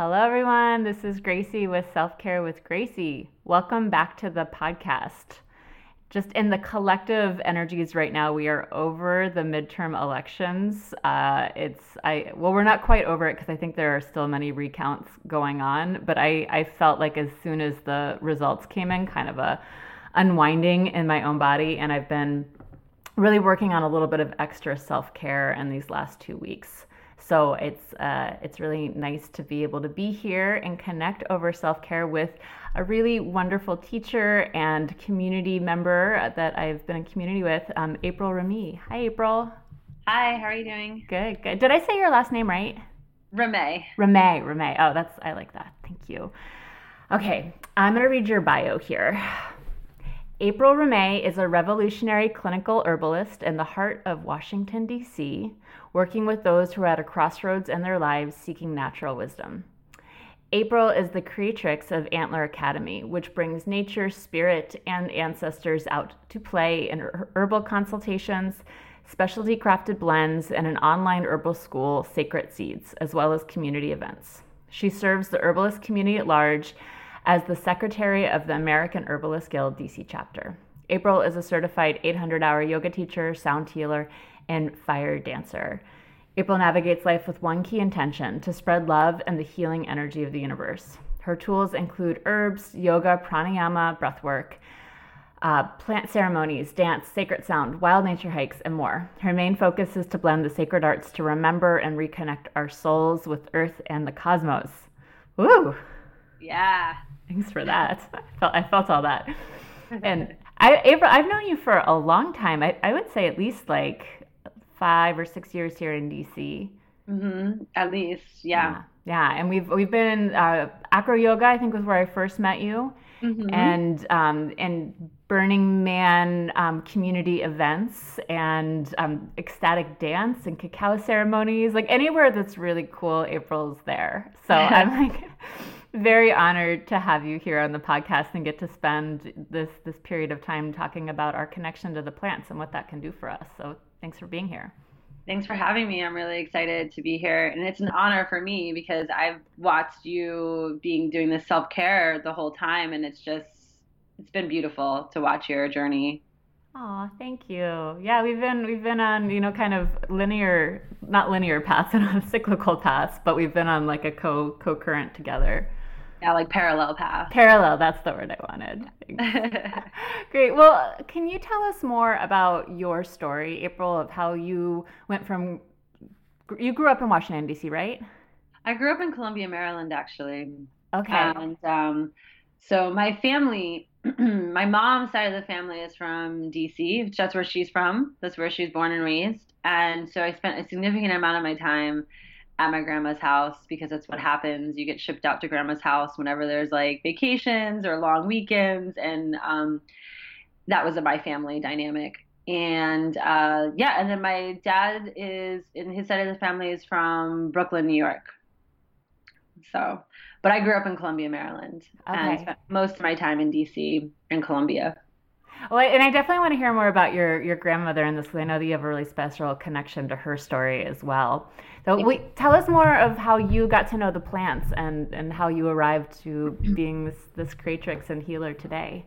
Hello, everyone. This is Gracie with Self Care with Gracie. Welcome back to the podcast. Just in the collective energies right now, we are over the midterm elections. Uh, it's I well, we're not quite over it because I think there are still many recounts going on. But I I felt like as soon as the results came in, kind of a unwinding in my own body, and I've been really working on a little bit of extra self care in these last two weeks. So it's uh, it's really nice to be able to be here and connect over self care with a really wonderful teacher and community member that I've been in community with, um, April Remy. Hi, April. Hi, how are you doing? Good, good. Did I say your last name right? Remay. Remay, Remay. Oh, that's I like that. Thank you. Okay, I'm gonna read your bio here. April Remay is a revolutionary clinical herbalist in the heart of Washington, D.C., working with those who are at a crossroads in their lives seeking natural wisdom. April is the creatrix of Antler Academy, which brings nature, spirit, and ancestors out to play in herbal consultations, specialty crafted blends, and an online herbal school, Sacred Seeds, as well as community events. She serves the herbalist community at large as the secretary of the American Herbalist Guild DC chapter. April is a certified 800 hour yoga teacher, sound healer, and fire dancer. April navigates life with one key intention to spread love and the healing energy of the universe. Her tools include herbs, yoga, pranayama, breathwork, uh, plant ceremonies, dance, sacred sound, wild nature hikes, and more. Her main focus is to blend the sacred arts to remember and reconnect our souls with Earth and the cosmos. Woo! Yeah. Thanks for that. I felt I felt all that. And I April, I've known you for a long time. I, I would say at least like five or six years here in DC. Mm-hmm. At least, yeah. yeah. yeah. and we've we've been uh, acro yoga. I think was where I first met you, mm-hmm. and um, and Burning Man um, community events and um, ecstatic dance and cacao ceremonies. Like anywhere that's really cool, April's there. So I'm like very honored to have you here on the podcast and get to spend this this period of time talking about our connection to the plants and what that can do for us. So thanks for being here. Thanks for having me. I'm really excited to be here, and it's an honor for me because I've watched you being doing this self care the whole time, and it's just it's been beautiful to watch your journey. Oh, thank you. Yeah, we've been we've been on you know kind of linear, not linear paths and on cyclical paths, but we've been on like a co co current together. Yeah, like parallel path. Parallel, that's the word I wanted. Great. Well, can you tell us more about your story, April, of how you went from you grew up in Washington D.C., right? I grew up in Columbia, Maryland, actually. Okay. And um, so my family, my mom's side of the family is from D.C. That's where she's from. That's where she was born and raised. And so I spent a significant amount of my time at my grandma's house because that's what happens. You get shipped out to grandma's house whenever there's like vacations or long weekends, and um, that was a my family dynamic. And uh, yeah, and then my dad is in his side of the family is from Brooklyn, New York. So, but I grew up in Columbia, Maryland, okay. and spent most of my time in DC and Columbia. Well, and I definitely want to hear more about your your grandmother in this because I know that you have a really special connection to her story as well. So, we, tell us more of how you got to know the plants and and how you arrived to being this this creatrix and healer today.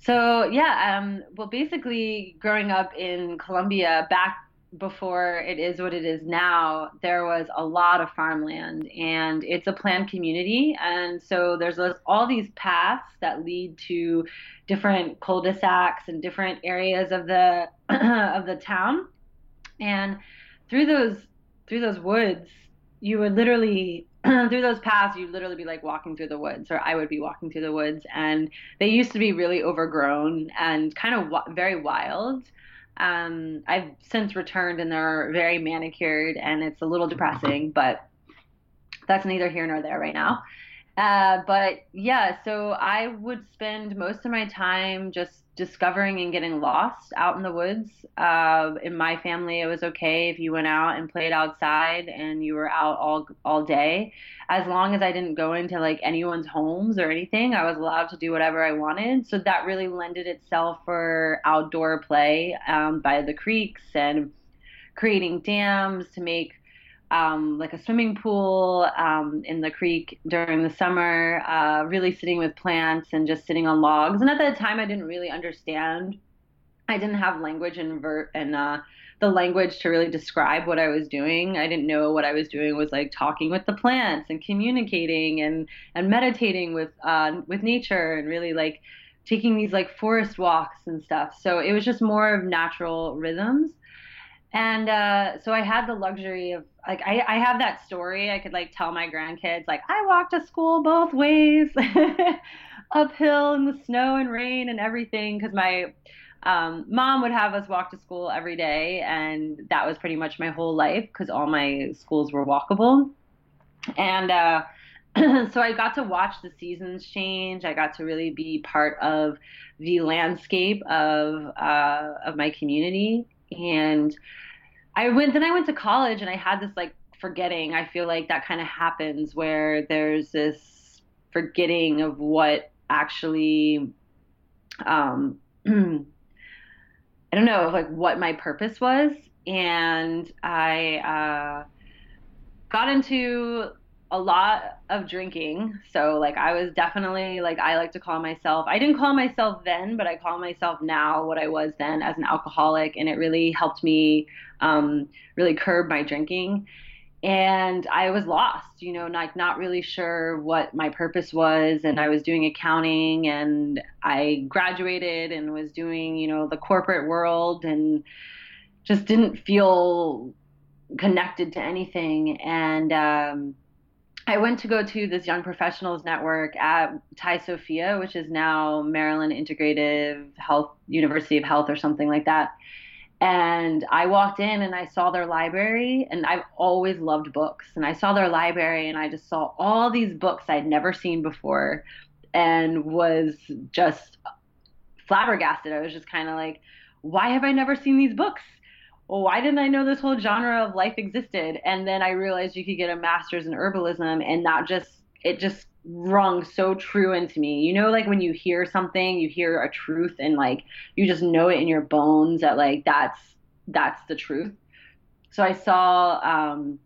So yeah, um, well, basically, growing up in Columbia back before it is what it is now, there was a lot of farmland and it's a planned community. And so there's all these paths that lead to different cul-de-sacs and different areas of the of the town. And through those through those woods, you would literally through those paths you'd literally be like walking through the woods or i would be walking through the woods and they used to be really overgrown and kind of very wild um, I've since returned and they're very manicured and it's a little depressing, but that's neither here nor there right now. Uh, but yeah, so I would spend most of my time just discovering and getting lost out in the woods. Uh, in my family, it was okay if you went out and played outside and you were out all all day, as long as I didn't go into like anyone's homes or anything. I was allowed to do whatever I wanted. So that really lended itself for outdoor play um, by the creeks and creating dams to make um, like a swimming pool um, in the creek during the summer, uh, really sitting with plants and just sitting on logs. And at that time, I didn't really understand. I didn't have language and ver- and uh, the language to really describe what I was doing. I didn't know what I was doing was like talking with the plants and communicating and and meditating with uh, with nature and really like taking these like forest walks and stuff. So it was just more of natural rhythms. And uh, so I had the luxury of like I, I have that story. I could like tell my grandkids like I walked to school both ways uphill in the snow and rain and everything because my um, mom would have us walk to school every day and that was pretty much my whole life because all my schools were walkable. And uh, so I got to watch the seasons change. I got to really be part of the landscape of uh, of my community, and I went. Then I went to college, and I had this like forgetting. I feel like that kind of happens where there's this forgetting of what actually. Um, I don't know, like what my purpose was, and I uh, got into a lot of drinking. So like I was definitely like I like to call myself I didn't call myself then, but I call myself now what I was then as an alcoholic and it really helped me um, really curb my drinking. And I was lost, you know, like not really sure what my purpose was. And I was doing accounting and I graduated and was doing, you know, the corporate world and just didn't feel connected to anything. And um, I went to go to this Young Professionals Network at Tai Sophia, which is now Maryland Integrative Health University of Health or something like that. And I walked in and I saw their library, and I've always loved books. And I saw their library, and I just saw all these books I'd never seen before, and was just flabbergasted. I was just kind of like, why have I never seen these books? Well, why didn't I know this whole genre of life existed? And then I realized you could get a master's in herbalism, and that just it just rung so true into me. You know, like when you hear something, you hear a truth, and like you just know it in your bones that like that's that's the truth. So I saw um,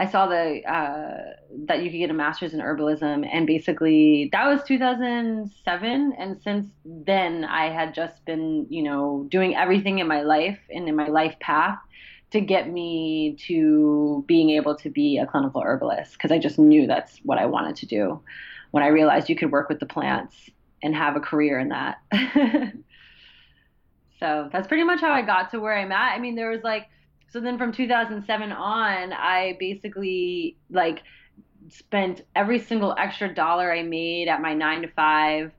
I saw the uh, that you could get a master's in herbalism, and basically that was 2007. And since then, I had just been, you know, doing everything in my life and in my life path to get me to being able to be a clinical herbalist because I just knew that's what I wanted to do. When I realized you could work with the plants and have a career in that. so that's pretty much how I got to where I'm at. I mean, there was like so then from 2007 on, I basically like spent every single extra dollar I made at my nine to five.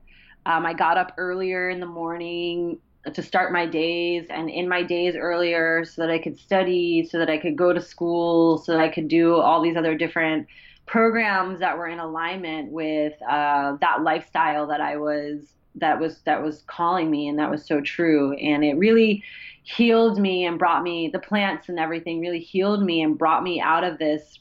Um, I got up earlier in the morning to start my days and in my days earlier so that I could study, so that I could go to school, so that I could do all these other different programs that were in alignment with uh, that lifestyle that I was that was that was calling me and that was so true and it really healed me and brought me the plants and everything really healed me and brought me out of this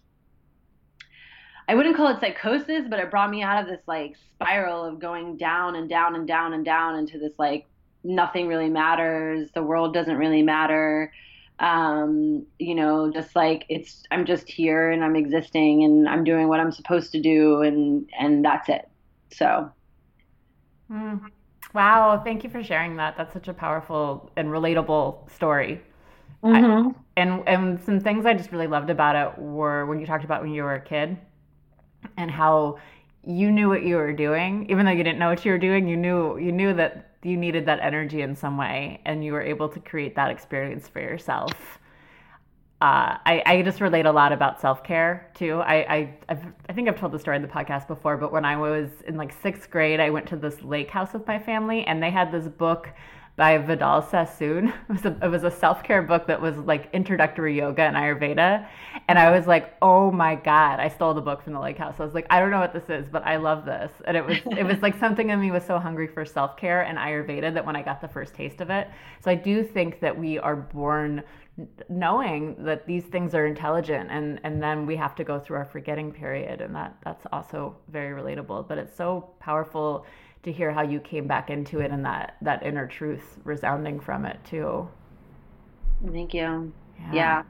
I wouldn't call it psychosis, but it brought me out of this like spiral of going down and down and down and down into this like nothing really matters, the world doesn't really matter. Um, you know, just like it's I'm just here and I'm existing and I'm doing what I'm supposed to do and and that's it. So mm. Wow, thank you for sharing that. That's such a powerful and relatable story. Mm-hmm. I, and and some things I just really loved about it were when you talked about when you were a kid and how you knew what you were doing, even though you didn't know what you were doing. You knew you knew that you needed that energy in some way, and you were able to create that experience for yourself uh, I, I just relate a lot about self care too. I I I've, i think I've told the story in the podcast before, but when I was in like sixth grade, I went to this lake house with my family, and they had this book by Vidal Sassoon. It was a, it was a self care book that was like introductory yoga and Ayurveda, and I was like, oh my god! I stole the book from the lake house. I was like, I don't know what this is, but I love this, and it was it was like something in me was so hungry for self care and Ayurveda that when I got the first taste of it, so I do think that we are born knowing that these things are intelligent and and then we have to go through our forgetting period and that that's also very relatable but it's so powerful to hear how you came back into it and that that inner truth resounding from it too thank you yeah, yeah.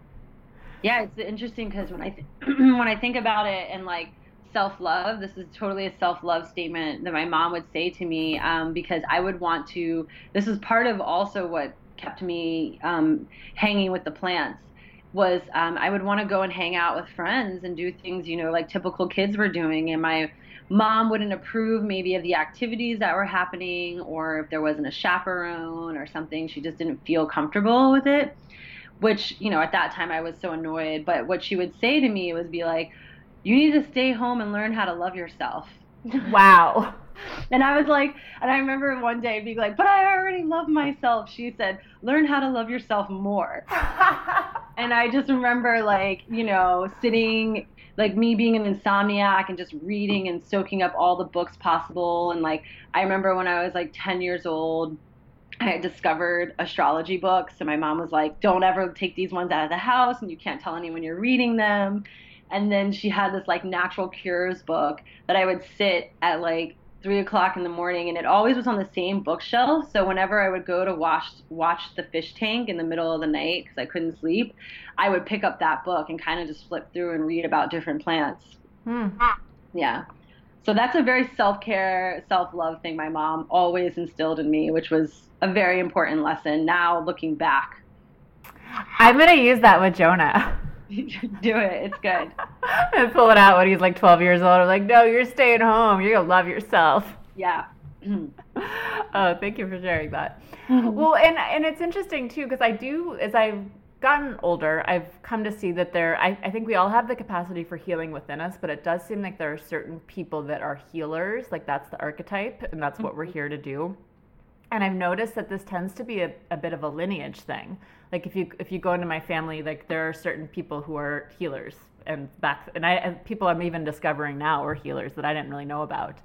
Yeah, it's interesting because when I th- when I think about it and like self love, this is totally a self love statement that my mom would say to me um, because I would want to. This is part of also what kept me um, hanging with the plants was um, I would want to go and hang out with friends and do things you know like typical kids were doing, and my mom wouldn't approve maybe of the activities that were happening or if there wasn't a chaperone or something she just didn't feel comfortable with it which you know at that time i was so annoyed. But what she would say to me was be like you need to stay home and learn how to love yourself. Wow and i was like and i remember one day being like but i already love myself she said learn how to love yourself more. And i just remember like you know sitting like me being an insomniac and just reading and soaking up all the books possible. And like i remember when i was like 10 years old I had discovered astrology books, and my mom was like, "Don't ever take these ones out of the house, and you can't tell anyone you're reading them." And then she had this like natural cures book that I would sit at like three o'clock in the morning, and it always was on the same bookshelf. So whenever I would go to watch watch the fish tank in the middle of the night because I couldn't sleep, I would pick up that book and kind of just flip through and read about different plants. Hmm. Yeah. So that's a very self care, self love thing my mom always instilled in me, which was a very important lesson now looking back. I'm going to use that with Jonah. Do it. It's good. I pull it out when he's like 12 years old. I'm like, no, you're staying home. You're going to love yourself. Yeah. oh, thank you for sharing that. well, and and it's interesting too because I do as I've gotten older, I've come to see that there. I, I think we all have the capacity for healing within us, but it does seem like there are certain people that are healers. Like that's the archetype, and that's what we're mm-hmm. here to do. And I've noticed that this tends to be a, a bit of a lineage thing. Like if you if you go into my family, like there are certain people who are healers, and back and I and people I'm even discovering now are healers that I didn't really know about.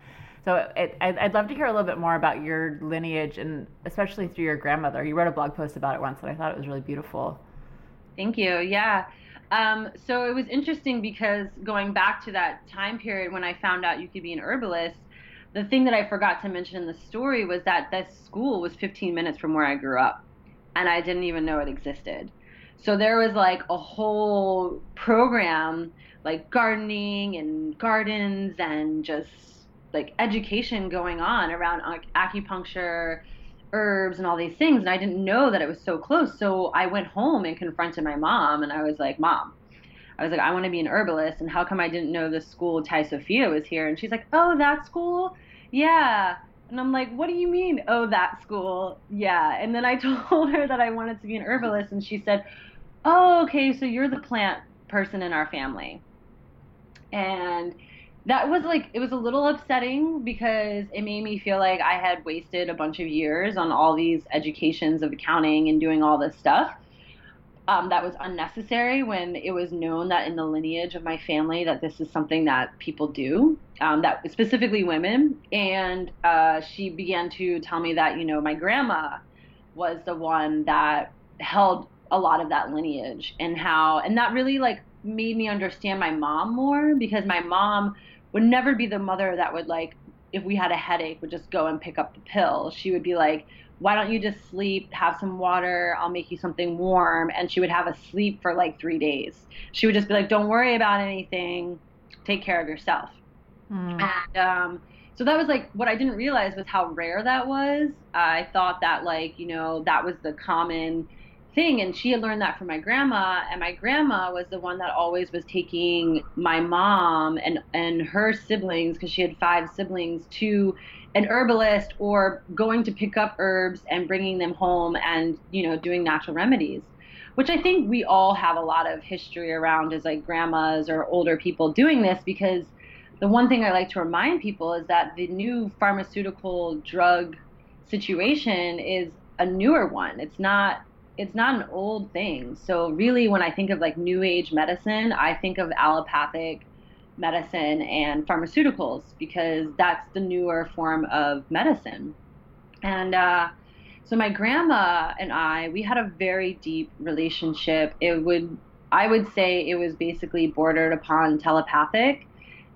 So it, I'd love to hear a little bit more about your lineage, and especially through your grandmother. You wrote a blog post about it once, and I thought it was really beautiful. Thank you. Yeah. Um, so it was interesting because going back to that time period when I found out you could be an herbalist, the thing that I forgot to mention in the story was that this school was 15 minutes from where I grew up, and I didn't even know it existed. So there was like a whole program, like gardening and gardens and just like education going on around acupuncture, herbs, and all these things. And I didn't know that it was so close. So I went home and confronted my mom, and I was like, Mom, I was like, I want to be an herbalist, and how come I didn't know the school Tai Sophia was here? And she's like, Oh, that school? Yeah. And I'm like, what do you mean? Oh, that school. Yeah. And then I told her that I wanted to be an herbalist, and she said, Oh, okay, so you're the plant person in our family. And that was like, it was a little upsetting because it made me feel like I had wasted a bunch of years on all these educations of accounting and doing all this stuff um, that was unnecessary when it was known that in the lineage of my family that this is something that people do um, that specifically women. And uh, she began to tell me that you know my grandma was the one that held a lot of that lineage and how and that really like made me understand my mom more because my mom would never be the mother that would like if we had a headache would just go and pick up the pill. She would be like why don't you just sleep, have some water, I'll make you something warm. And she would have a sleep for like three days. She would just be like, don't worry about anything, take care of yourself. Mm. And um, so that was like what I didn't realize was how rare that was. I thought that, like, you know, that was the common thing. And she had learned that from my grandma. And my grandma was the one that always was taking my mom and, and her siblings, because she had five siblings, to an herbalist or going to pick up herbs and bringing them home and you know doing natural remedies which i think we all have a lot of history around as like grandmas or older people doing this because the one thing i like to remind people is that the new pharmaceutical drug situation is a newer one. It's not it's not an old thing. So really when i think of like new age medicine i think of allopathic medicine and pharmaceuticals because that's the newer form of medicine. And uh, so my grandma and I, we had a very deep relationship. It would, I would say, it was basically bordered upon telepathic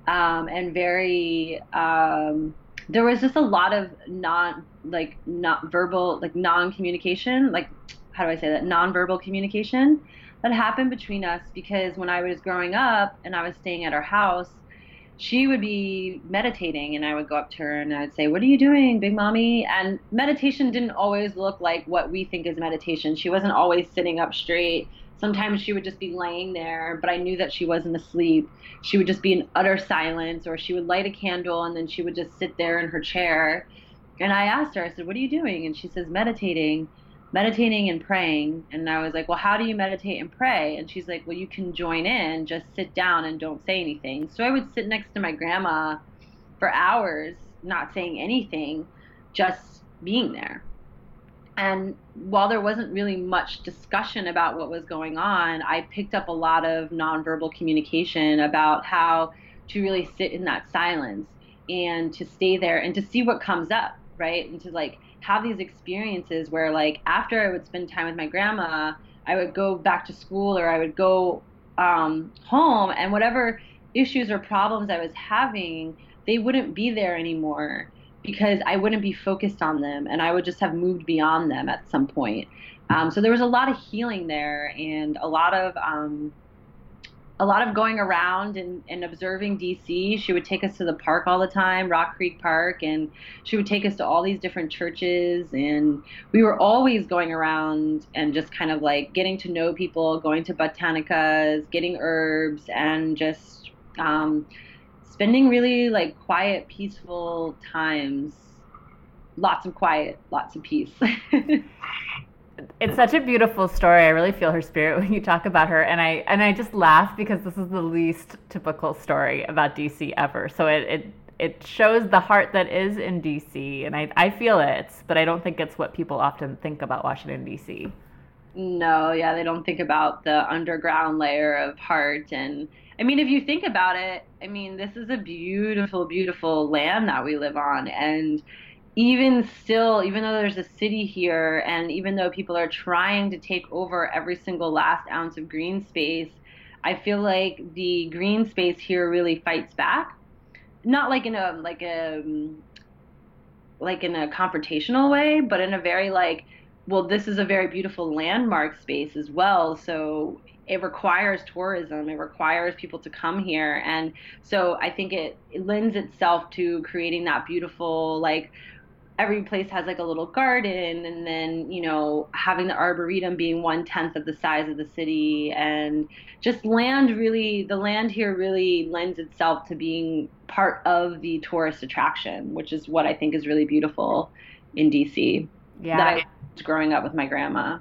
um, and very. Um, there was just a lot of non, like not verbal, like non communication, like how do I say that? Non-verbal communication that happened between us because when I was growing up and I was staying at her house, she would be meditating and I would go up to her and I'd say, What are you doing, Big Mommy? And meditation didn't always look like what we think is meditation. She wasn't always sitting up straight. Sometimes she would just be laying there, but I knew that she wasn't asleep. She would just be in utter silence, or she would light a candle and then she would just sit there in her chair. And I asked her, I said, What are you doing? And she says, Meditating meditating and praying. And I was like, well, how do you meditate and pray? And she's like, well, you can join in, just sit down and don't say anything. So I would sit next to my grandma for hours, not saying anything, just being there. And while there wasn't really much discussion about what was going on, I picked up a lot of nonverbal communication about how to really sit in that silence and to stay there and to see what comes up, right? And to like, have these experiences where like after I would spend time with my grandma, I would go back to school or I would go um, home and whatever issues or problems I was having, they wouldn't be there anymore because I wouldn't be focused on them and I would just have moved beyond them at some point. Um, so there was a lot of healing there and a lot of um, a lot of going around and, and observing DC. She would take us to the park all the time, Rock Creek Park, and she would take us to all these different churches. And we were always going around and just kind of like getting to know people, going to botanicas, getting herbs, and just um, spending really like quiet, peaceful times. Lots of quiet, lots of peace. it's such a beautiful story. I really feel her spirit when you talk about her, and I and I just laugh because this is the least typical story about DC ever. So it it it shows the heart that is in DC, and I I feel it, but I don't think it's what people often think about Washington DC. No, yeah, they don't think about the underground layer of heart and. I mean, if you think about it, I mean, this is a beautiful, beautiful land that we live on. And even still, even though there's a city here, and even though people are trying to take over every single last ounce of green space, I feel like the green space here really fights back. Not like in a like a like in a confrontational way, but in a very like, well, this is a very beautiful landmark space as well. So it requires tourism it requires people to come here and so i think it, it, lends itself to creating that beautiful like every place has like a little garden and then you know having the arboretum being one tenth of the size of the city and just land really the land here really lends itself to being part of the tourist attraction which is what i think is really beautiful in dc yeah. that i growing up with my grandma.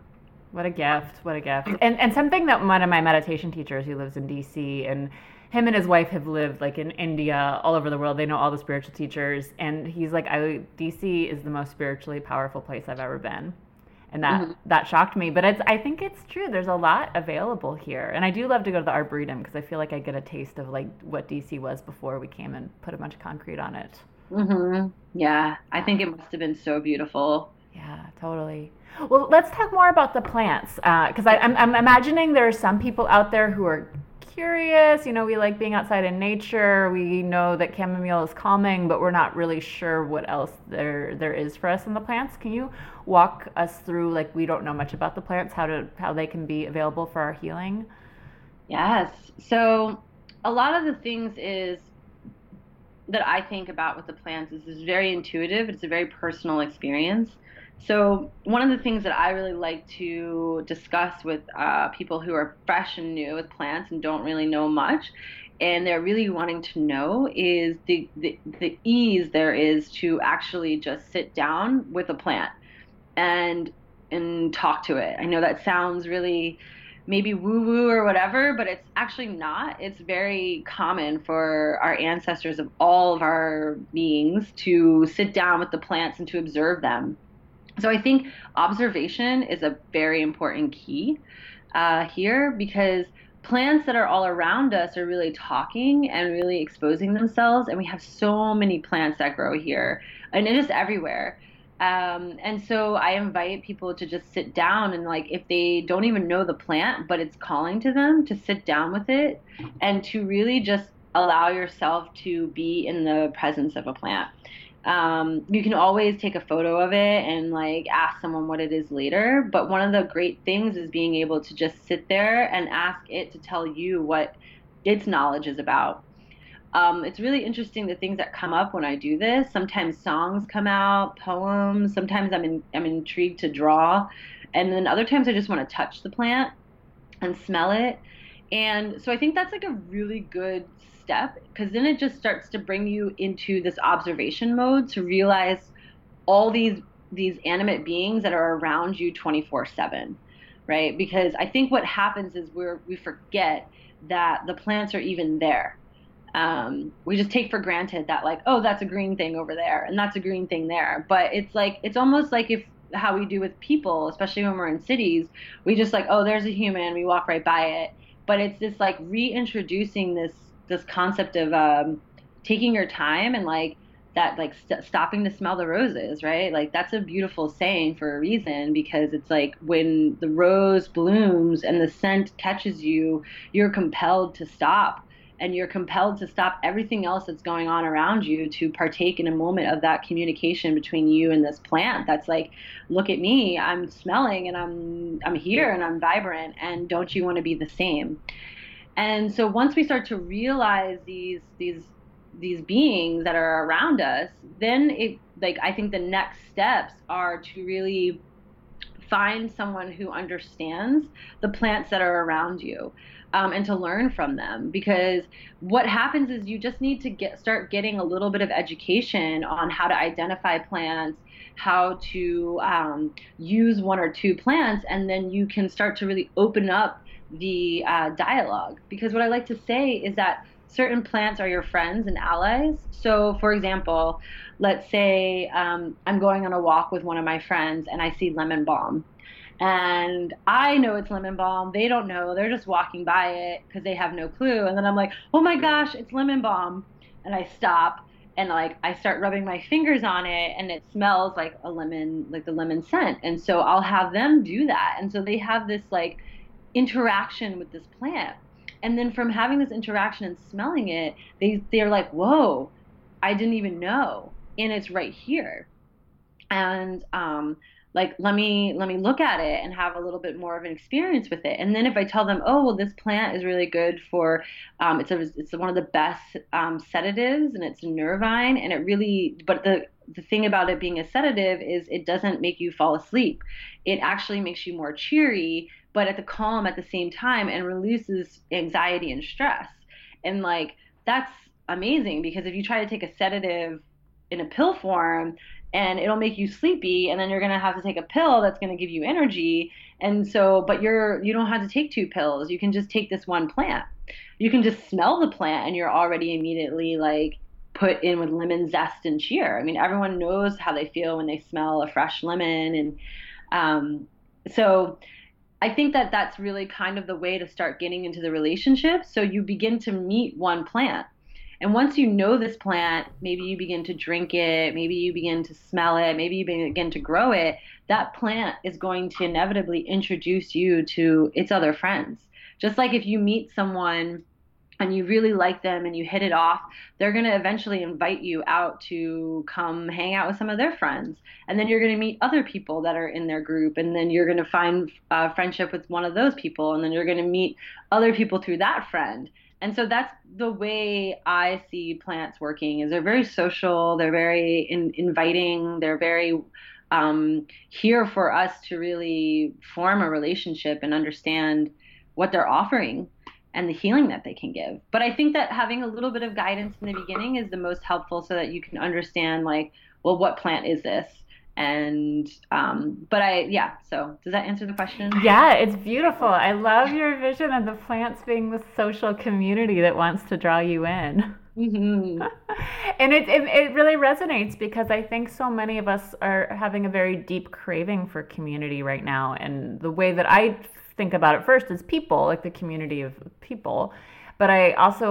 What a gift what a gift. And and something that one of my meditation teachers who lives in dc and him and his wife have lived like in India, all over the world. They know all the spiritual teachers, and he's like, I DC is the most spiritually powerful place I've ever been, and that mm-hmm. that shocked me. But it's I think it's true. There's a lot available here, and I do love to go to the arboretum because I feel like I get a taste of like what DC was before we came and put a bunch of concrete on it. Mm-hmm. Yeah, I think it must have been so beautiful. Yeah, totally. Well, let's talk more about the plants because uh, I'm, I'm imagining there are some people out there who are curious. You know, we like being outside in nature. We know that chamomile is calming, but we're not really sure what else there there is for us in the plants. Can you walk us through like we don't know much about the plants, how to how they can be available for our healing? Yes. So a lot of the things is that I think about with the plants is is very intuitive. It's a very personal experience. So, one of the things that I really like to discuss with uh, people who are fresh and new with plants and don't really know much, and they're really wanting to know, is the, the, the ease there is to actually just sit down with a plant and and talk to it. I know that sounds really maybe woo woo or whatever, but it's actually not. It's very common for our ancestors of all of our beings to sit down with the plants and to observe them so I think observation is a very important key uh, here because plants that are all around us are really talking and really exposing themselves. And we have so many plants that grow here, and it is everywhere. Um, and so I invite people to just sit down and, like, if they don't even know the plant, but it's calling to them, to sit down with it and to really just allow yourself to be in the presence of a plant. Um, you can always take a photo of it and like ask someone what it is later. But one of the great things is being able to just sit there and ask it to tell you what its knowledge is about. Um, it's really interesting the things that come up when I do this. Sometimes songs come out, poems. Sometimes I'm in, I'm intrigued to draw, and then other times I just want to touch the plant and smell it. And so I think that's like a really good step because then it just starts to bring you into this observation mode to realize all these these animate beings that are around you 24/7 right? Because i think what happens is we we forget that the plants are even there. Um, we just take for granted that like oh that's a green thing over there and that's a green thing there. But it's like it's almost like if how we do with people especially when we're in cities we just like oh there's a human we walk right by it. But it's this like reintroducing this this concept of um, taking your time and like that like st- stopping to smell the roses right? Like that's a beautiful saying for a reason because it's like when the rose blooms and the scent catches you you're compelled to stop. And you're compelled to stop everything else that's going on around you to partake in a moment of that communication between you and this plant that's like look at me i'm smelling and i'm i'm here and i'm vibrant and don't you want to be the same and so once we start to realize these these these beings that are around us, then it like I think the next steps are to really find someone who understands the plants that are around you um, and to learn from them. Because what happens is you just need to get start getting a little bit of education on how to identify plants how to um, use one or two plants and then you can start to really open up the uh, dialogue. Because what I like to say is that certain plants are your friends and allies. So, for example, let's say um, I'm going on a walk with one of my friends and I see lemon balm. And I know it's lemon balm. They don't know. They're just walking by it because they have no clue. And then I'm like, oh my gosh, it's lemon balm. And I stop and like I start rubbing my fingers on it and it smells like a lemon, like the lemon scent. And so I'll have them do that. And so they have this like interaction with this plant. And then from having this interaction and smelling it, they they're like, "Whoa, I didn't even know." And it's right here. And um like let me let me look at it and have a little bit more of an experience with it and then if i tell them oh well this plant is really good for um, it's a it's one of the best um, sedatives and it's nervine and it really but the the thing about it being a sedative is it doesn't make you fall asleep it actually makes you more cheery but at the calm at the same time and releases anxiety and stress. And like that's amazing because if you try to take a sedative in a pill form and it'll make you sleepy and then you're going to have to take a pill that's going to give you energy. And so but you're you don't have to take two pills. You can just take this one plant. You can just smell the plant and you're already immediately like put in with lemon zest and cheer. I mean everyone knows how they feel when they smell a fresh lemon and um, so I think that that's really kind of the way to start getting into the relationship. So you begin to meet one plant. And once you know this plant, maybe you begin to drink it, maybe you begin to smell it, maybe you begin to grow it, that plant is going to inevitably introduce you to its other friends. Just like if you meet someone and you really like them and you hit it off, they're going to eventually invite you out to come hang out with some of their friends. And then you're going to meet other people that are in their group. And then you're going to find uh, friendship with one of those people. And then you're going to meet other people through that friend. And so that's the way I see plants working is they're very social, they're very in, inviting, they're very um, here for us to really form a relationship and understand what they're offering and the healing that they can give. But I think that having a little bit of guidance in the beginning is the most helpful so that you can understand like, well, what plant is this? And um, but I yeah. So does that answer the question? Yeah, it's beautiful. I love your vision of the plants being the social community that wants to draw you in. Mm-hmm. and it, it, it really resonates because I think so many of us are having a very deep craving for community right now. And the way that I think about it first as people, like the community of people. But I also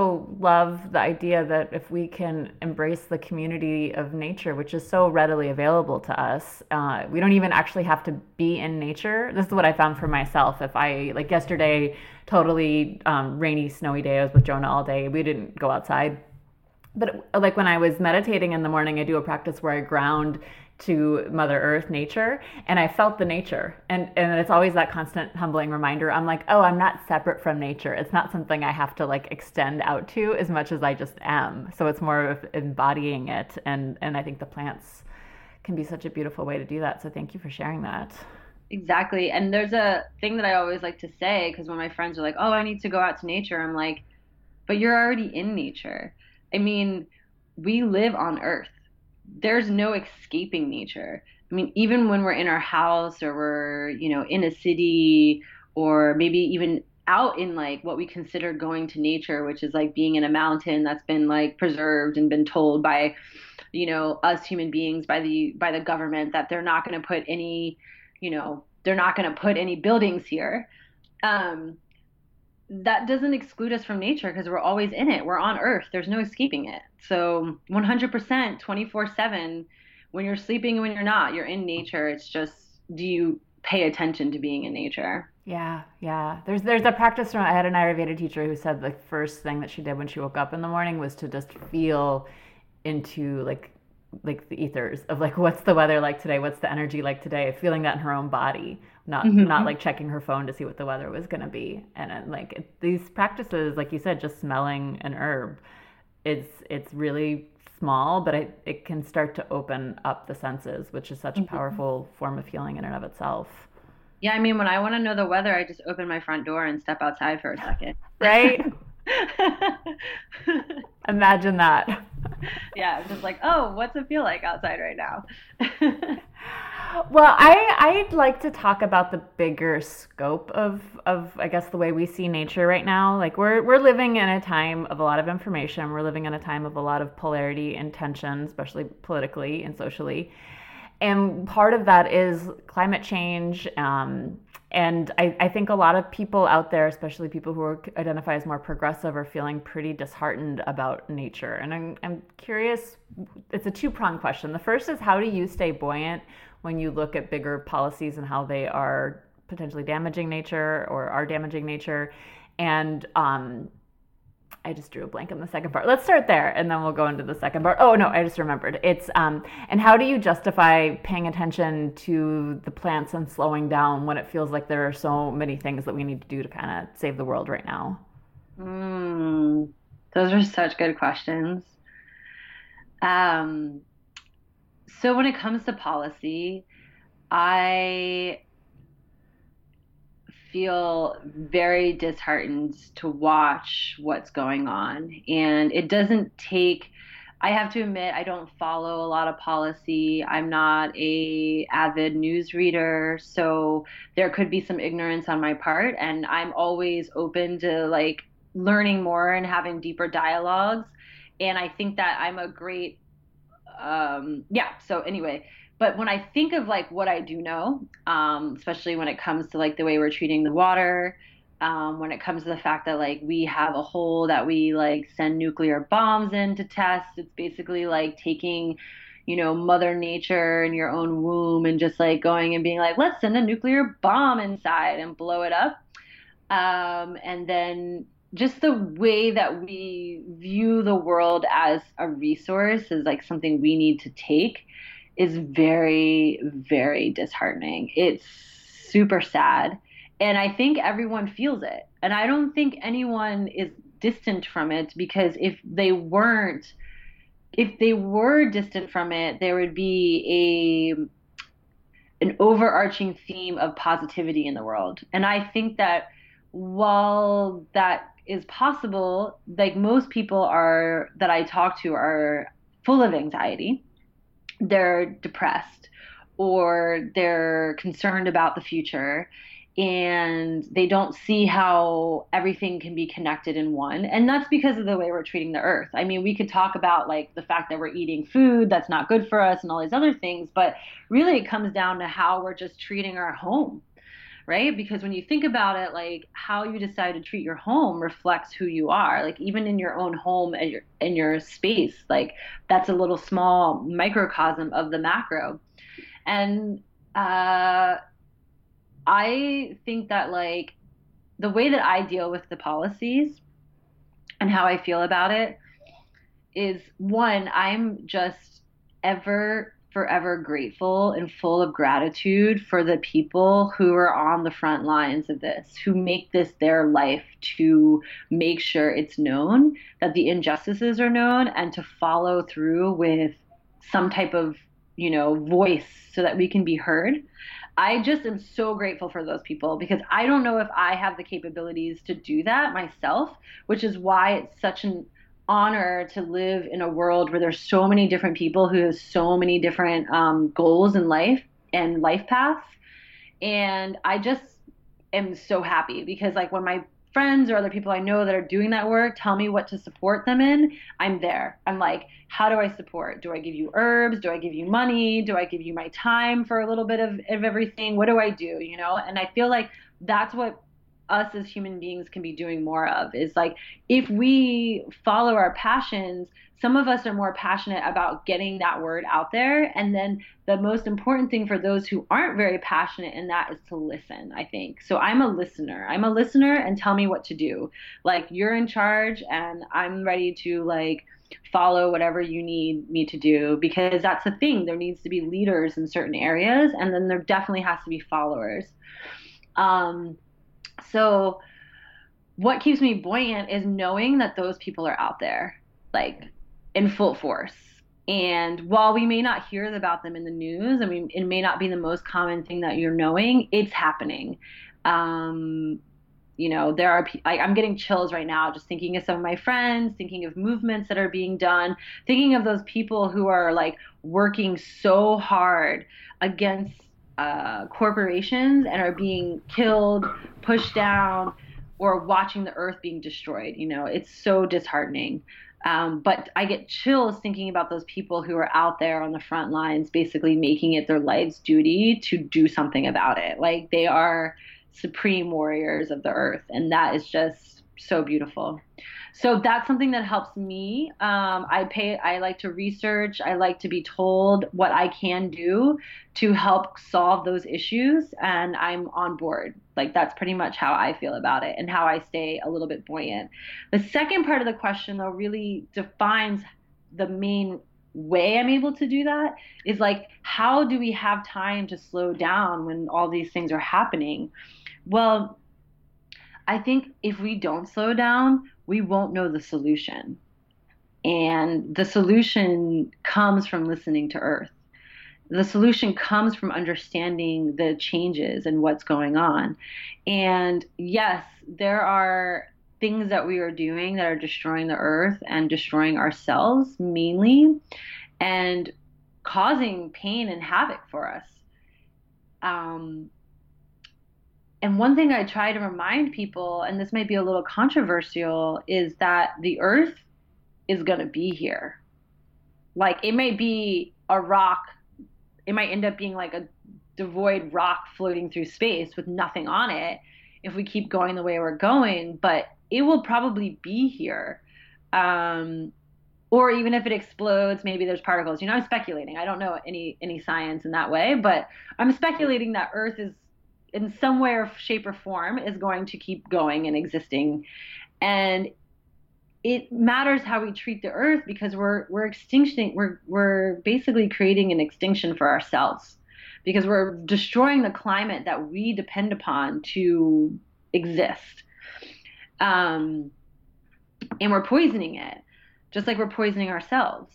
love the idea that if we can embrace the community of nature, which is so readily available to us, uh, we don't even actually have to be in nature. This is what I found for myself. If I, like yesterday, totally um, rainy, snowy day, I was with Jonah all day. We didn't go outside But like when I was meditating in the morning, I do a practice where I ground to Mother Earth, nature, and I felt the nature. And and it's always that constant humbling reminder. I'm like, oh, I'm not separate from nature. It's not something I have to like extend out to as much as I just am. So it's more of embodying it. And and I think the plants can be such a beautiful way to do that. So thank you for sharing that. Exactly. And there's a thing that I always like to say because when my friends are like, "Oh, I need to go out to nature," I'm like, "But you're already in nature." I mean, we live on Earth there's no escaping nature. I mean, even when we're in our house or we're, you know, in a city or maybe even out in like what we consider going to nature, which is like being in a mountain that's been like preserved and been told by, you know, us human beings by the by the government that they're not going to put any, you know, they're not going to put any buildings here. Um, that doesn't exclude us from nature because we're always in it. We're on earth. There's no escaping it. So 100% 24/7 when you're sleeping and when you're not, you're in nature. It's just do you pay attention to being in nature? Yeah, yeah. There's there's a practice from I had an Ayurveda teacher who said the first thing that she did when she woke up in the morning was to just feel into like like the ethers of like what's the weather like today what's the energy like today feeling that in her own body not mm-hmm. not like checking her phone to see what the weather was going to be and then, like it, these practices like you said just smelling an herb it's it's really small but it, it can start to open up the senses which is such mm-hmm. a powerful form of healing in and of itself yeah i mean when i want to know the weather i just open my front door and step outside for a second right Imagine that. Yeah, just like, oh, what's it feel like outside right now? well, I I'd like to talk about the bigger scope of of I guess the way we see nature right now. Like we're we're living in a time of a lot of information. We're living in a time of a lot of polarity and tension, especially politically and socially. And part of that is climate change, um, and I, I, think a lot of people out there, especially people who are, identify as more progressive, are feeling pretty disheartened about nature. And I'm, I'm curious, it's a two pronged question. The first is how do you stay buoyant when you look at bigger policies and how they are potentially damaging nature or are damaging nature? And um, I just drew a blank on the second part. Let's start there and then we'll go into the second part. Oh no, I just remembered. It's um and how do you justify paying attention to the plants and slowing down when it feels like there are so many things that we need to do to kind of save the world right now? Mm, those are such good questions. Um so when it comes to policy, I feel very disheartened to watch what's going on. And it doesn't take I have to admit I don't follow a lot of policy. I'm not a avid news reader, so there could be some ignorance on my part and I'm always open to like learning more and having deeper dialogues. And I think that I'm a great um yeah, so anyway, but when I think of like what I do know, um, especially when it comes to like the way we're treating the water, um, when it comes to the fact that like we have a hole that we like send nuclear bombs in to test, it's basically like taking, you know, Mother Nature in your own womb and just like going and being like, let's send a nuclear bomb inside and blow it up. Um, and then just the way that we view the world as a resource is like something we need to take is very, very disheartening. It's super sad. And I think everyone feels it. And I don't think anyone is distant from it because if they weren't, if they were distant from it, there would be a an overarching theme of positivity in the world. And I think that while that is possible, like most people are that I talk to are full of anxiety. They're depressed or they're concerned about the future and they don't see how everything can be connected in one. And that's because of the way we're treating the earth. I mean we could talk about like the fact that we're eating food that's not good for us and all these other things but really it comes down to how we're just treating our home right? Because when you think about it, like how you decide to treat your home reflects who you are. Like even in your own home and your in your space, like that's a little small microcosm of the macro. And uh, I think that like the way that I deal with the policies and how I feel about it is one, I'm just ever forever grateful and full of gratitude for the people who are on the front lines of this, who make this their life to make sure it's known, that the injustices are known, and to follow through with some type of, you know, voice so that we can be heard. I just am so grateful for those people because I don't know if I have the capabilities to do that myself, which is why it's such an honor to live in a world where there's so many different people who have so many different um, goals in life and life paths. And I just am so happy because, like, when my friends or other people I know that are doing that work tell me what to support them in, I'm there. I'm like, how do I support? Do I give you herbs? Do I give you money? Do I give you my time for a little bit of, of everything? What do I do? You know? And I feel like that's what us as human beings can be doing more of is like if we follow our passions some of us are more passionate about getting that word out there. And then the most important thing for those who aren't very passionate in that is to listen i think. So i'm a listener. I'm a listener and tell me what to do. Like you're in charge and i'm ready to like follow whatever you need me to do because that's the thing. There needs to be leaders in certain areas and then there definitely has to be followers. Um, so what keeps me buoyant is knowing that those people are out there, like in full force. And while we may not hear about them in the news, I mean, it may not be the most common thing that you're knowing, it's happening. Um, you know, there are, like, I'm getting chills right now just thinking of some of my friends, thinking of movements that are being done, thinking of those people who are like working so hard against uh, corporations and are being killed, pushed down, or watching the earth being destroyed. You know, it's so disheartening. Um, but I get chills thinking about those people who are out there on the front lines, basically making it their life's duty to do something about it. Like they are supreme warriors of the earth, and that is just so beautiful so that's something that helps me. Um, I pay. I like to research. I like to be told what I can do to help solve those issues, and I'm on board. Like that's pretty much how I feel about it, and how I stay a little bit buoyant. The second part of the question, though, really defines the main way I'm able to do that is like, how do we have time to slow down when all these things are happening? Well, I think if we don't slow down, we won't know the solution. And the solution comes from listening to Earth. The solution comes from understanding the changes and what's going on. And yes, there are things that we are doing that are destroying the earth and destroying ourselves mainly and causing pain and havoc for us. Um, and one thing I try to remind people, and this might be a little controversial, is that the earth is going to be here. Like it may be a rock, it might end up being like a devoid rock floating through space with nothing on it if we keep going the way we're going, but it will probably be here. Um, or even if it explodes, maybe there's particles. You know, I'm speculating. I don't know any any science in that way, but I'm speculating that Earth is in some way or shape or form is going to keep going and existing. And it matters how we treat the earth because we're we're extinction we're we're basically creating an extinction for ourselves because we're destroying the climate that we depend upon to exist. Um, and we're poisoning it just like we're poisoning ourselves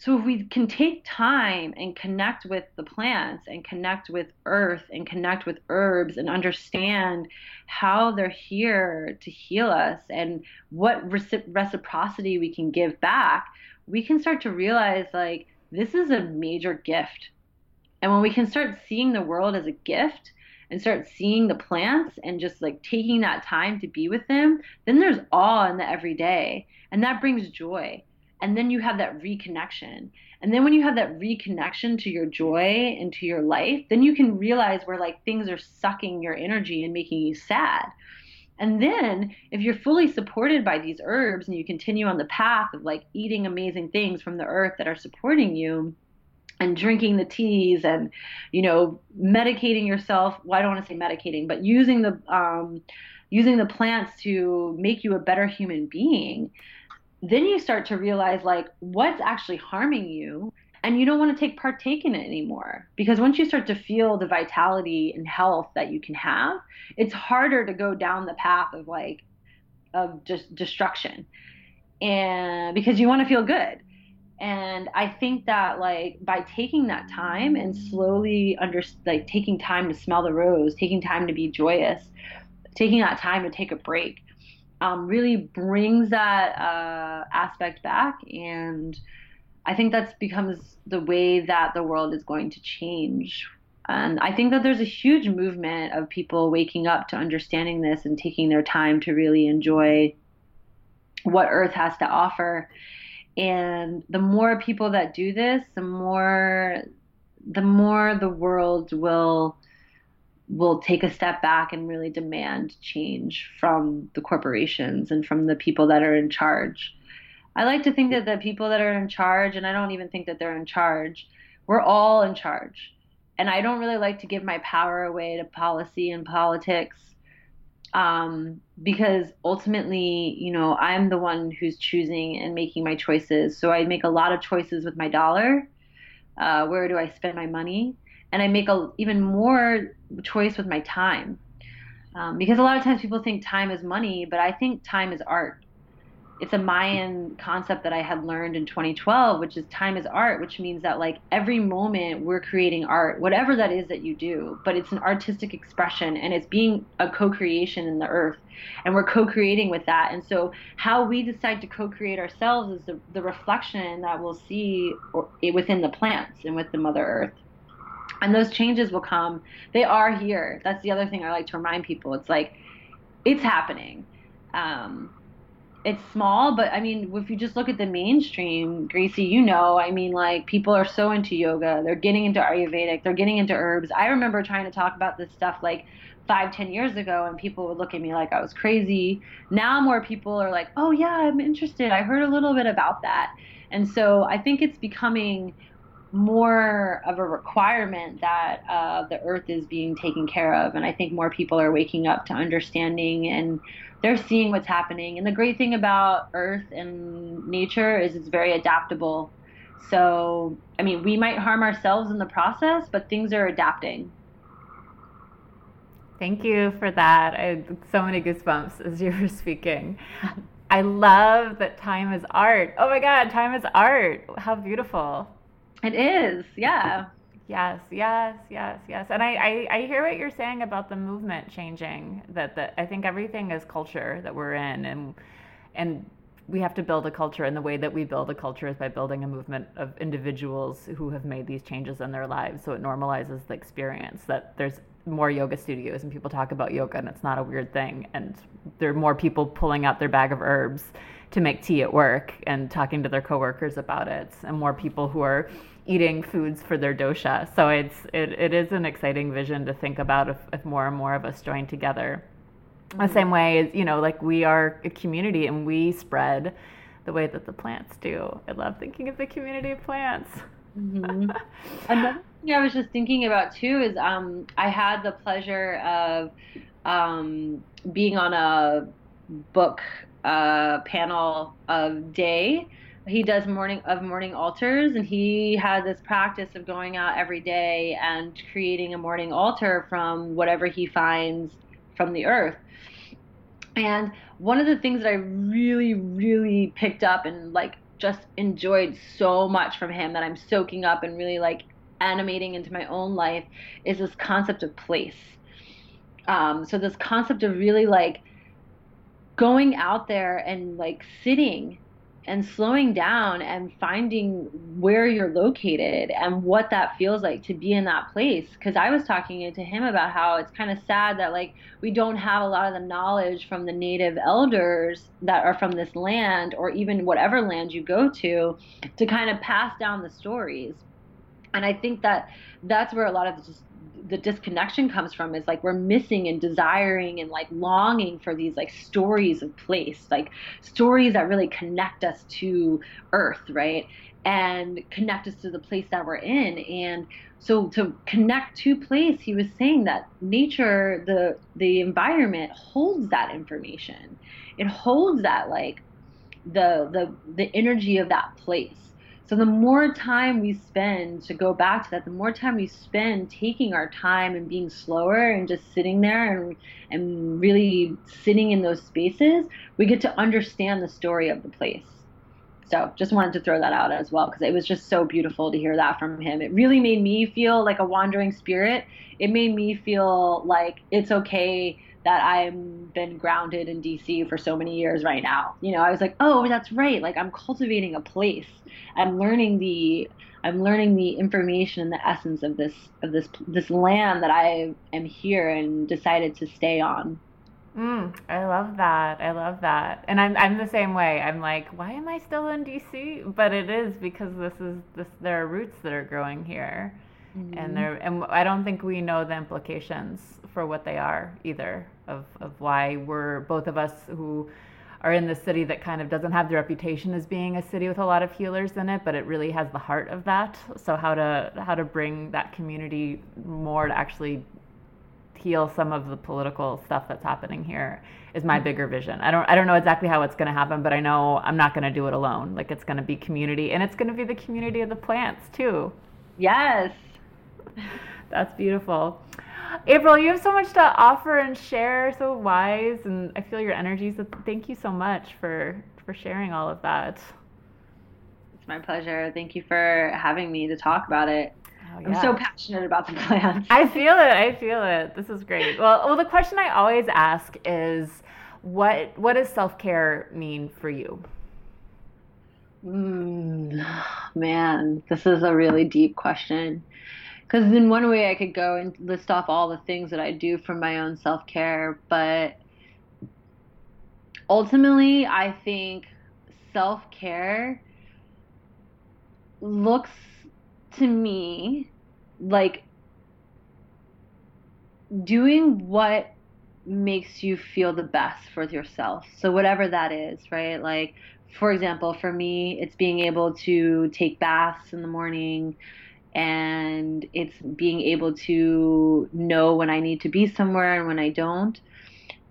so if we can take time and connect with the plants and connect with earth and connect with herbs and understand how they're here to heal us and what reciprocity we can give back, we can start to realize like this is a major gift. And when we can start seeing the world as a gift and start seeing the plants and just like taking that time to be with them, then there's awe in the everyday. And that brings joy and then you have that reconnection. And then when you have that reconnection to your joy and to your life then you can realize where like things are sucking your energy and making you sad. And then if you're fully supported by these herbs and you continue on the path of like eating amazing things from the earth that are supporting you and drinking the teas and you know medicating yourself well i don't want to say medicating but using the um, using the plants to make you a better human being then you start to realize like what's actually harming you and you don't want to take partake in it anymore. Because once you start to feel the vitality and health that you can have it's harder to go down the path of like of just destruction. And because you want to feel good. And i think that like by taking that time and slowly under like taking time to smell the rose taking time to be joyous taking that time to take a break um, really brings that uh, aspect back. And i think that becomes the way that the world is going to change. And i think that there's a huge movement of people waking up to understanding this and taking their time to really enjoy what earth has to offer. And the more people that do this the more the more the world will will take a step back and really demand change from the corporations and from the people that are in charge. I like to think that the people that are in charge, and I don't even think that they're in charge, we're all in charge. And I don't really like to give my power away to policy and politics um, because ultimately, you know, I'm the one who's choosing and making my choices. So I make a lot of choices with my dollar. Uh, where do I spend my money? And I make a even more choice with my time. Um, because a lot of times people think time is money, but I think time is art. It's a Mayan concept that I had learned in 2012, which is time is art, which means that like every moment we're creating art, whatever that is that you do, but it's an artistic expression and it's being a co creation in the earth. And we're co creating with that. And so, how we decide to co create ourselves is the, the reflection that we'll see within the plants and with the Mother Earth and those changes will come. They are here. That's the other thing i like to remind people. It's like it's happening. Um, it's small but i mean if you just look at the mainstream gracie you know i mean like people are so into yoga. They're getting into ayurvedic. They're getting into herbs. I remember trying to talk about this stuff like five ten years ago and people would look at me like i was crazy. Now more people are like oh yeah i'm interested. I heard a little bit about that. And so i think it's becoming more of a requirement that uh, the earth is being taken care of. And I think more people are waking up to understanding and they're seeing what's happening. And the great thing about earth and nature is it's very adaptable. So, I mean, we might harm ourselves in the process, but things are adapting. Thank you for that. I so many goosebumps as you were speaking. I love that time is art. Oh my God, time is art. How beautiful. It is, yeah. Yes, yes, yes, yes. And I, I, I, hear what you're saying about the movement changing. That that I think everything is culture that we're in, and and we have to build a culture. And the way that we build a culture is by building a movement of individuals who have made these changes in their lives. So it normalizes the experience that there's more yoga studios and people talk about yoga and it's not a weird thing. And there are more people pulling out their bag of herbs to make tea at work and talking to their coworkers about it, and more people who are eating foods for their dosha. So it's it, it is an exciting vision to think about if, if more and more of us join together. Mm-hmm. The same way as you know, like we are a community and we spread the way that the plants do. I love thinking of the community of plants. Mm-hmm. Another thing I was just thinking about too is um, I had the pleasure of um, being on a book uh, panel of day. He does morning of morning altars and he had this practice of going out every day and creating a morning altar from whatever he finds from the earth. And one of the things that i really really picked up and like just enjoyed so much from him that i'm soaking up and really like animating into my own life is this concept of place. Um, so this concept of really like going out there and like sitting and slowing down and finding where you're located and what that feels like to be in that place. Because i was talking to him about how it's kind of sad that like we don't have a lot of the knowledge from the native elders that are from this land or even whatever land you go to to kind of pass down the stories. And i think that that's where a lot of the disconnection comes from is like we're missing and desiring and like longing for these like stories of place like stories that really connect us to earth right and connect us to the place that we're in and so to connect to place he was saying that nature the the environment holds that information it holds that like the the the energy of that place. So the more time we spend to go back to that, the more time we spend taking our time and being slower and just sitting there and and really sitting in those spaces, we get to understand the story of the place. So just wanted to throw that out as well because it was just so beautiful to hear that from him. It really made me feel like a wandering spirit. It made me feel like it's okay that I've been grounded in DC for so many years right now. You know, I was like, oh, that's right. Like I'm cultivating a place. I'm learning the I'm learning the information and the essence of this of this this land that I am here and decided to stay on. Mm, I love that. I love that. And I'm I'm the same way. I'm like, why am I still in DC? But it is because this is this there are roots that are growing here. Mm-hmm. And there and I don't think we know the implications for what they are either of of why we're both of us who are in the city that kind of doesn't have the reputation as being a city with a lot of healers in it, but it really has the heart of that. So how to how to bring that community more to actually heal some of the political stuff that's happening here is my mm-hmm. bigger vision. I don't I don't know exactly how it's going to happen, but I know I'm not going to do it alone. Like it's going to be community and it's going to be the community of the plants too. Yes. That's beautiful. April, you have so much to offer and share, so wise and I feel your energy. So thank you so much for for sharing all of that. It's my pleasure. Thank you for having me to talk about it. Oh, yeah. I'm so passionate about the plants. I feel it. I feel it. This is great. Well, well, the question I always ask is, what what does self care mean for you? Mm, man, this is a really deep question. Because in one way, I could go and list off all the things that I do for my own self care, but ultimately, I think self care looks to me like doing what makes you feel the best for yourself. So whatever that is, right? Like for example, for me, it's being able to take baths in the morning and it's being able to know when I need to be somewhere and when I don't.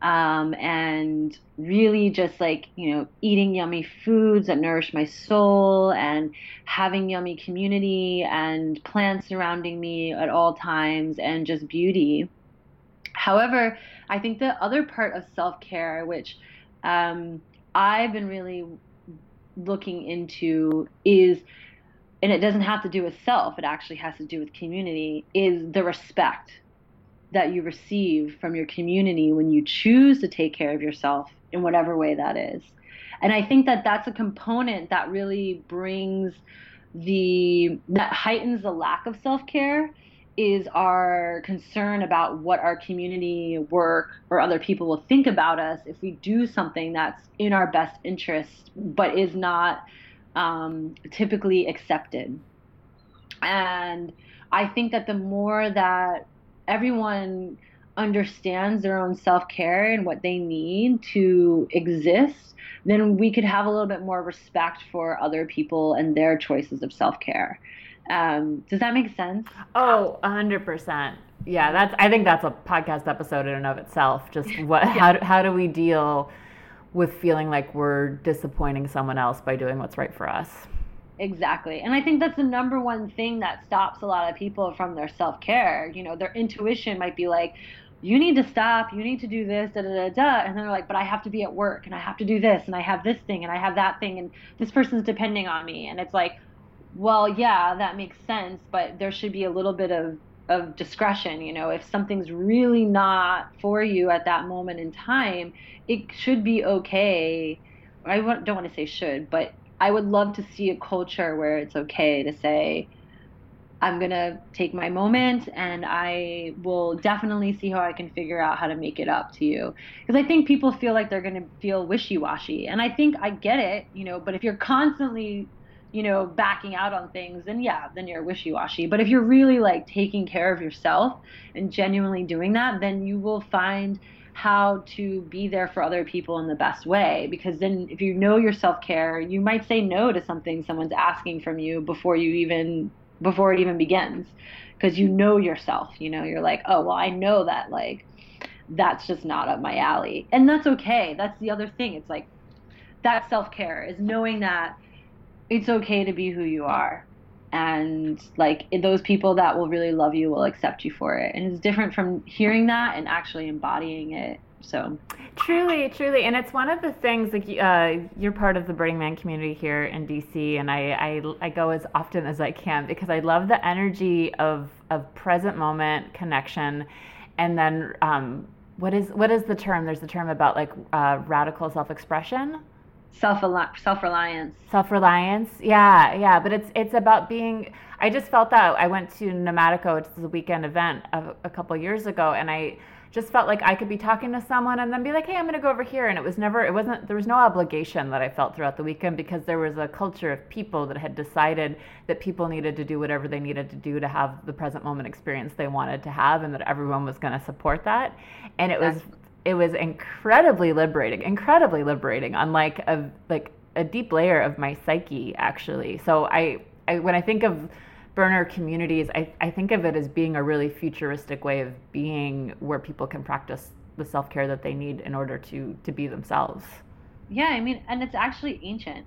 Um, and really just like you know eating yummy foods that nourish my soul and having yummy community and plants surrounding me at all times and just beauty. However i think the other part of self-care which um, i've been really looking into is and it doesn't have to do with self it actually has to do with community is the respect that you receive from your community when you choose to take care of yourself in whatever way that is. And I think that that's a component that really brings the that heightens the lack of self-care is our concern about what our community work or other people will think about us if we do something that's in our best interest but is not um, typically accepted. And I think that the more that everyone understands their own self care and what they need to exist, then we could have a little bit more respect for other people and their choices of self care. Um, does that make sense? Oh, 100%. Yeah, that's. I think that's a podcast episode in and of itself. Just what? yeah. How? How do we deal with feeling like we're disappointing someone else by doing what's right for us? Exactly. And I think that's the number one thing that stops a lot of people from their self care. You know, their intuition might be like, you need to stop, you need to do this, da da da da. And then they're like, but I have to be at work and I have to do this and I have this thing and I have that thing and this person's depending on me. And it's like, well, yeah, that makes sense, but there should be a little bit of, of discretion. You know, if something's really not for you at that moment in time, it should be okay. I don't want to say should, but I would love to see a culture where it's okay to say, I'm going to take my moment and I will definitely see how I can figure out how to make it up to you. Because I think people feel like they're going to feel wishy washy. And I think I get it, you know, but if you're constantly, you know, backing out on things, then yeah, then you're wishy washy. But if you're really like taking care of yourself and genuinely doing that, then you will find how to be there for other people in the best way because then if you know your self-care you might say no to something someone's asking from you before you even before it even begins because you know yourself you know you're like oh well i know that like that's just not up my alley. And that's okay. That's the other thing. It's like that self-care is knowing that it's okay to be who you are and like those people that will really love you will accept you for it. And it's different from hearing that and actually embodying it so. Truly truly. And it's one of the things like uh, you're part of the burning man community here in dc and I, I i go as often as i can because i love the energy of of present moment connection. And then um, what is what is the term? There's the term about like uh, radical self-expression self self reliance. Self reliance, yeah, yeah. But it's it's about being. I just felt that I went to Nomadico, is a weekend event a, a couple years ago, and I just felt like I could be talking to someone and then be like, hey, I'm going to go over here. And it was never, it wasn't, there was no obligation that I felt throughout the weekend because there was a culture of people that had decided that people needed to do whatever they needed to do to have the present moment experience they wanted to have and that everyone was going to support that. And it was it was incredibly liberating, incredibly liberating on like a like a deep layer of my psyche actually. So I, I when I think of burner communities, I, I think of it as being a really futuristic way of being where people can practice the self care that they need in order to to be themselves. Yeah, I mean, and it's actually ancient.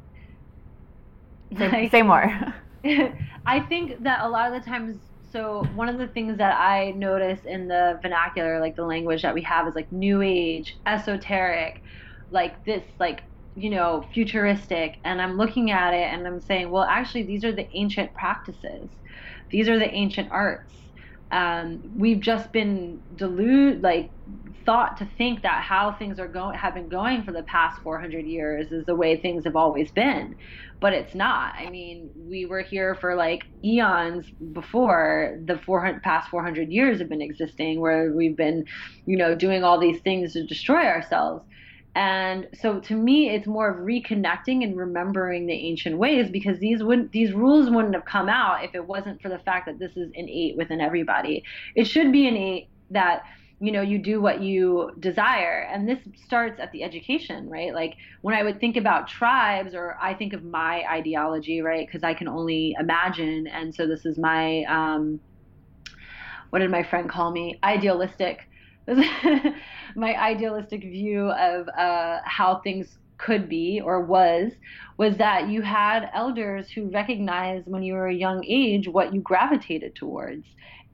Say, like, say more. I think that a lot of the times so one of the things that I notice in the vernacular, like the language that we have, is like new age, esoteric, like this, like you know, futuristic. And I'm looking at it and I'm saying, well, actually, these are the ancient practices. These are the ancient arts. Um, we've just been deluded, like thought to think that how things are going have been going for the past 400 years is the way things have always been. But it's not. I mean we were here for like eons before the 400 past 400 years have been existing where we've been you know doing all these things to destroy ourselves. And so to me it's more of reconnecting and remembering the ancient ways because these wouldn't these rules wouldn't have come out if it wasn't for the fact that this is innate within everybody. It should be innate that you know you do what you desire. And this starts at the education right? Like when i would think about tribes or i think of my ideology right? Because i can only imagine. And so this is my um what did my friend call me? Idealistic. My idealistic view of uh, how things could be or was was that you had elders who recognized when you were a young age what you gravitated towards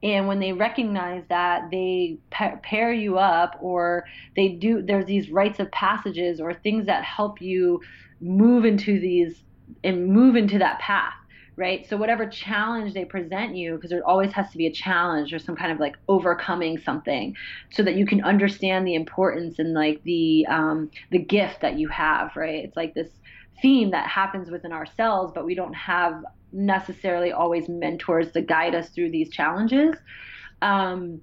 and when they recognize that they pair you up or they do there's these rites of passages or things that help you move into these and move into that path right? So whatever challenge they present you because there always has to be a challenge or some kind of like overcoming something so that you can understand the importance and like the um, the gift that you have right? It's like this theme that happens within ourselves but we don't have necessarily always mentors to guide us through these challenges. Um,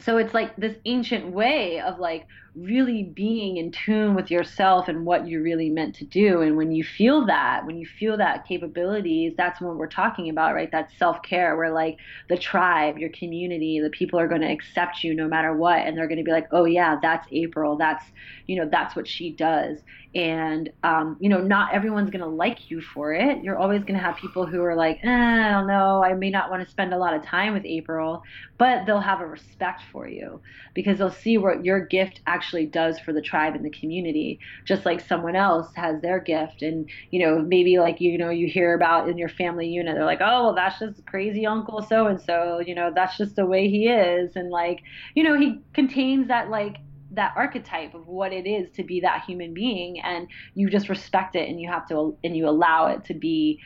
so it's like this ancient way of like really being in tune with yourself and what you're really meant to do. And when you feel that, when you feel that capabilities, that's what we're talking about, right? That self care, where like the tribe, your community, the people are going to accept you no matter what. And they're going to be like, oh, yeah, that's April. That's, you know, that's what she does. And, um, you know, not everyone's going to like you for it. You're always going to have people who are like, eh, I don't know, I may not want to spend a lot of time with April, but they'll have a respect for you because they'll see what your gift actually actually does for the tribe and the community just like someone else has their gift. And you know maybe like you know you hear about in your family unit they're like oh well that's just crazy uncle so and so you know that's just the way he is. And like you know he contains that like that archetype of what it is to be that human being and you just respect it and you have to and you allow it to be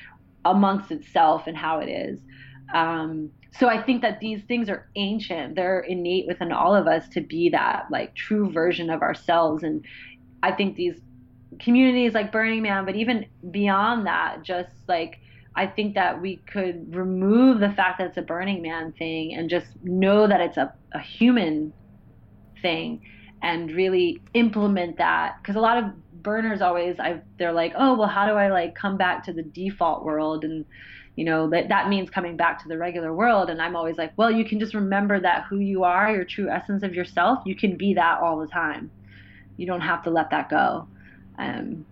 amongst itself and how it is. Um, so I think that these things are ancient. They're innate within all of us to be that like true version of ourselves. And I think these communities like Burning Man, but even beyond that, just like I think that we could remove the fact that it's a Burning Man thing and just know that it's a, a human thing and really implement that. Because a lot of burners always, I they're like, oh well, how do I like come back to the default world and you know that that means coming back to the regular world. And i'm always like well you can just remember that who you are your true essence of yourself you can be that all the time. You don't have to let that go. Um,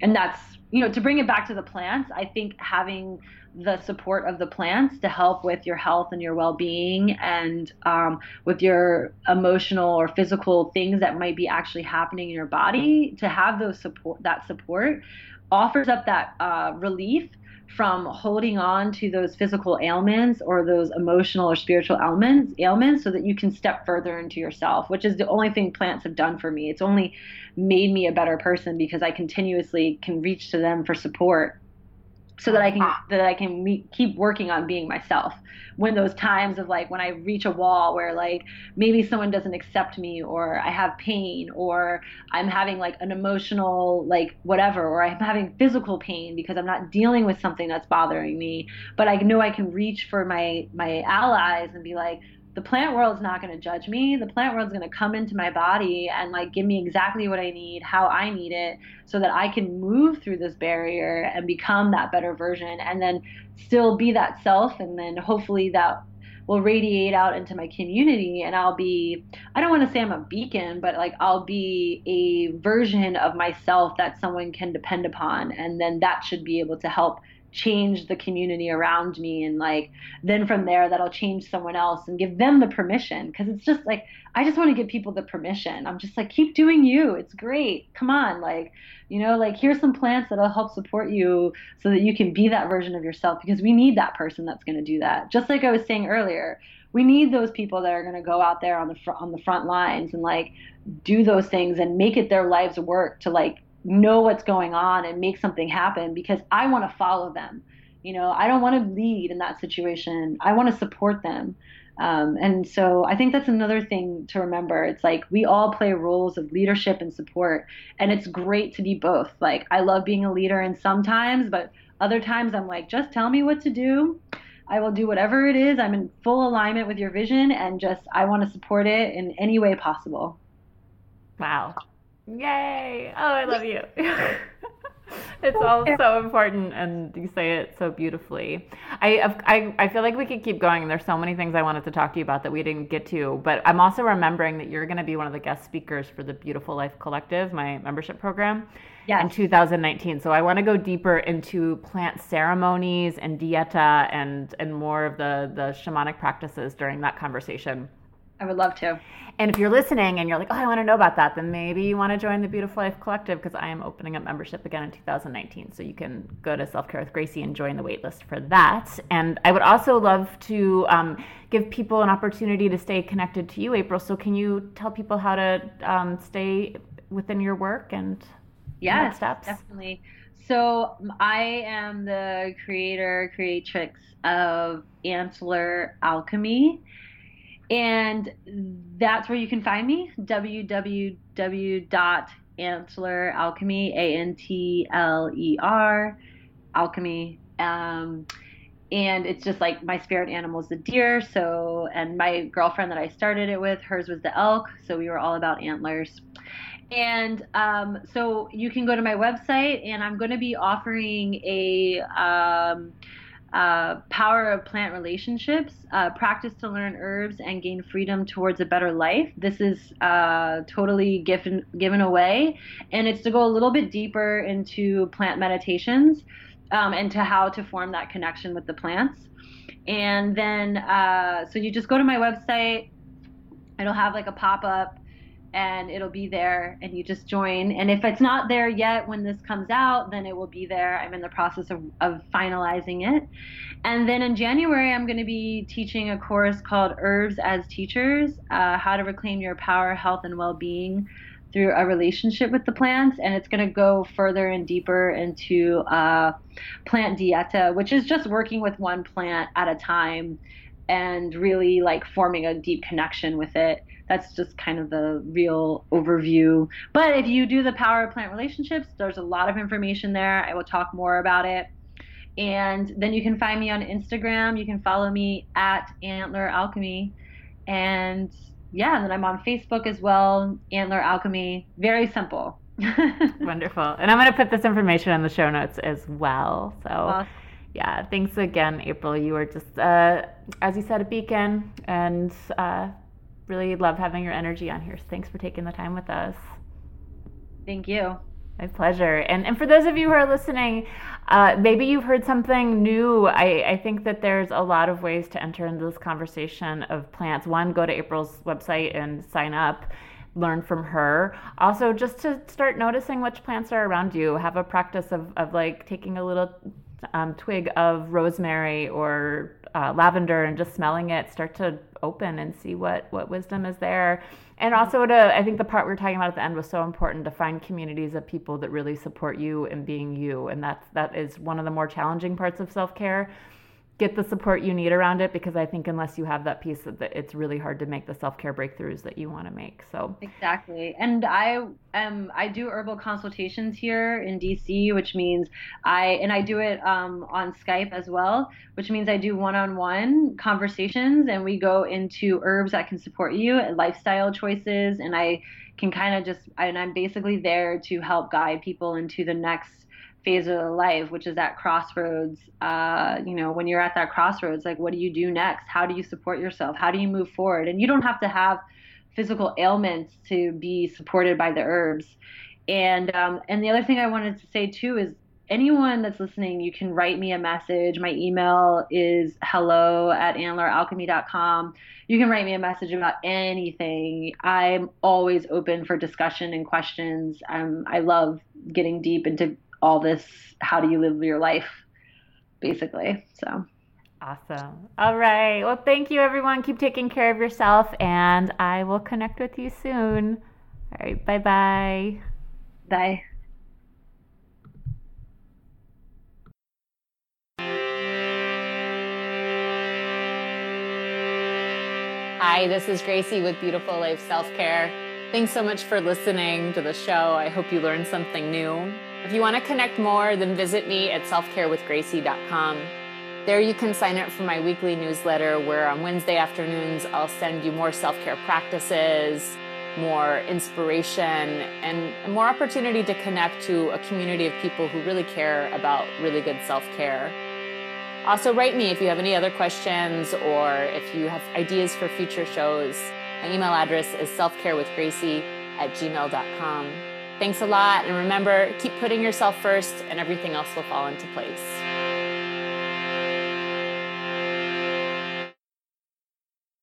and that's you know, to bring it back to the plants, I think having the support of the plants to help with your health and your well-being and um, with your emotional or physical things that might be actually happening in your body to have those support that support offers up that uh, relief from holding on to those physical ailments or those emotional or spiritual ailments ailments so that you can step further into yourself which is the only thing plants have done for me. It's only made me a better person because i continuously can reach to them for support so that I can ah. that I can meet, keep working on being myself. When those times of like when I reach a wall where like maybe someone doesn't accept me or I have pain or I'm having like an emotional like whatever or I'm having physical pain because I'm not dealing with something that's bothering me, but I know I can reach for my my allies and be like the plant world's not going to judge me. The plant world's going to come into my body and like give me exactly what I need, how I need it, so that I can move through this barrier and become that better version and then still be that self. And then hopefully that will radiate out into my community and I'll be I don't want to say I'm a beacon, but like I'll be a version of myself that someone can depend upon and then that should be able to help change the community around me and like then from there that'll change someone else and give them the permission. Because it's just like i just want to give people the permission. I'm just like keep doing you. It's great. Come on. Like you know like here's some plants that'll help support you so that you can be that version of yourself. Because we need that person that's going to do that. Just like i was saying earlier we need those people that are going to go out there on the fr- on the front lines and like do those things and make it their life's work to like know what's going on and make something happen because I want to follow them. You know, I don't want to lead in that situation. I want to support them. Um, and so I think that's another thing to remember. It's like we all play roles of leadership and support, and it's great to be both. Like, I love being a leader, and sometimes, but other times I'm like, just tell me what to do. I will do whatever it is. I'm in full alignment with your vision, and just I want to support it in any way possible. Wow. Yay! Oh, I love you. it's all so important, and you say it so beautifully. I, I I feel like we could keep going. There's so many things I wanted to talk to you about that we didn't get to, but I'm also remembering that you're going to be one of the guest speakers for the Beautiful Life Collective, my membership program, yes. in 2019. So I want to go deeper into plant ceremonies and dieta and and more of the the shamanic practices during that conversation. I would love to. And if you're listening and you're like, oh, I want to know about that, then maybe you want to join the Beautiful Life Collective because I am opening up membership again in 2019. So you can go to Self Care with Gracie and join the waitlist for that. And I would also love to um, give people an opportunity to stay connected to you, April. So can you tell people how to um, stay within your work and yes, steps? definitely. So I am the creator, creatrix of Antler Alchemy and that's where you can find me www.antleralchemy a-n-t-l-e-r alchemy um, and it's just like my spirit animal is the deer. So and my girlfriend that i started it with hers was the elk. So we were all about antlers. And um, so you can go to my website and i'm going to be offering a um, uh, power of plant relationships, uh, practice to learn herbs and gain freedom towards a better life. This is uh, totally given given away, and it's to go a little bit deeper into plant meditations um, and to how to form that connection with the plants. And then, uh, so you just go to my website. It'll have like a pop up and it'll be there and you just join. And if it's not there yet when this comes out then it will be there. I'm in the process of, of finalizing it. And then in january i'm going to be teaching a course called herbs as teachers uh, how to reclaim your power health and well-being through a relationship with the plants. And it's going to go further and deeper into uh, plant dieta which is just working with one plant at a time and really like forming a deep connection with it that's just kind of the real overview. But if you do the power of plant relationships, there's a lot of information there. I will talk more about it. And then you can find me on Instagram. You can follow me at Antler Alchemy. And yeah, and then I'm on Facebook as well, Antler Alchemy. Very simple. Wonderful. And I'm going to put this information in the show notes as well. So, awesome. yeah, thanks again, April. You were just, uh, as you said, a beacon. And uh, really love having your energy on here. So thanks for taking the time with us. Thank you. My pleasure. And and for those of you who are listening, uh, maybe you've heard something new. I, I think that there's a lot of ways to enter into this conversation of plants. One, go to April's website and sign up learn from her. Also, just to start noticing which plants are around you. Have a practice of, of like taking a little um, twig of rosemary or uh, lavender and just smelling it. Start to open and see what what wisdom is there. And also to I think the part we were talking about at the end was so important to find communities of people that really support you and being you. And that's that is one of the more challenging parts of self care get the support you need around it because I think unless you have that piece of it's really hard to make the self-care breakthroughs that you want to make. So Exactly. And I am I do herbal consultations here in DC, which means I and I do it um, on Skype as well, which means I do one-on-one conversations and we go into herbs that can support you and lifestyle choices and I can kind of just and I'm basically there to help guide people into the next phase of life, which is that crossroads. Uh, you know, when you're at that crossroads, like what do you do next? How do you support yourself? How do you move forward? And you don't have to have physical ailments to be supported by the herbs. And um, and the other thing I wanted to say too is anyone that's listening, you can write me a message. My email is hello at antleralchemy.com. You can write me a message about anything. I'm always open for discussion and questions. Um, I love getting deep into all this how do you live your life basically so. Awesome. All right. Well thank you everyone. Keep taking care of yourself and i will connect with you soon. All right. Bye bye. Bye Hi, this is Gracie with Beautiful Life Self Care. Thanks so much for listening to the show. I hope you learned something new. If you want to connect more, then visit me at selfcarewithgracie.com. There you can sign up for my weekly newsletter where on Wednesday afternoons I'll send you more self care practices, more inspiration, and more opportunity to connect to a community of people who really care about really good self care. Also, write me if you have any other questions or if you have ideas for future shows. My email address is selfcarewithgracie at gmail.com. Thanks a lot. And remember, keep putting yourself first, and everything else will fall into place.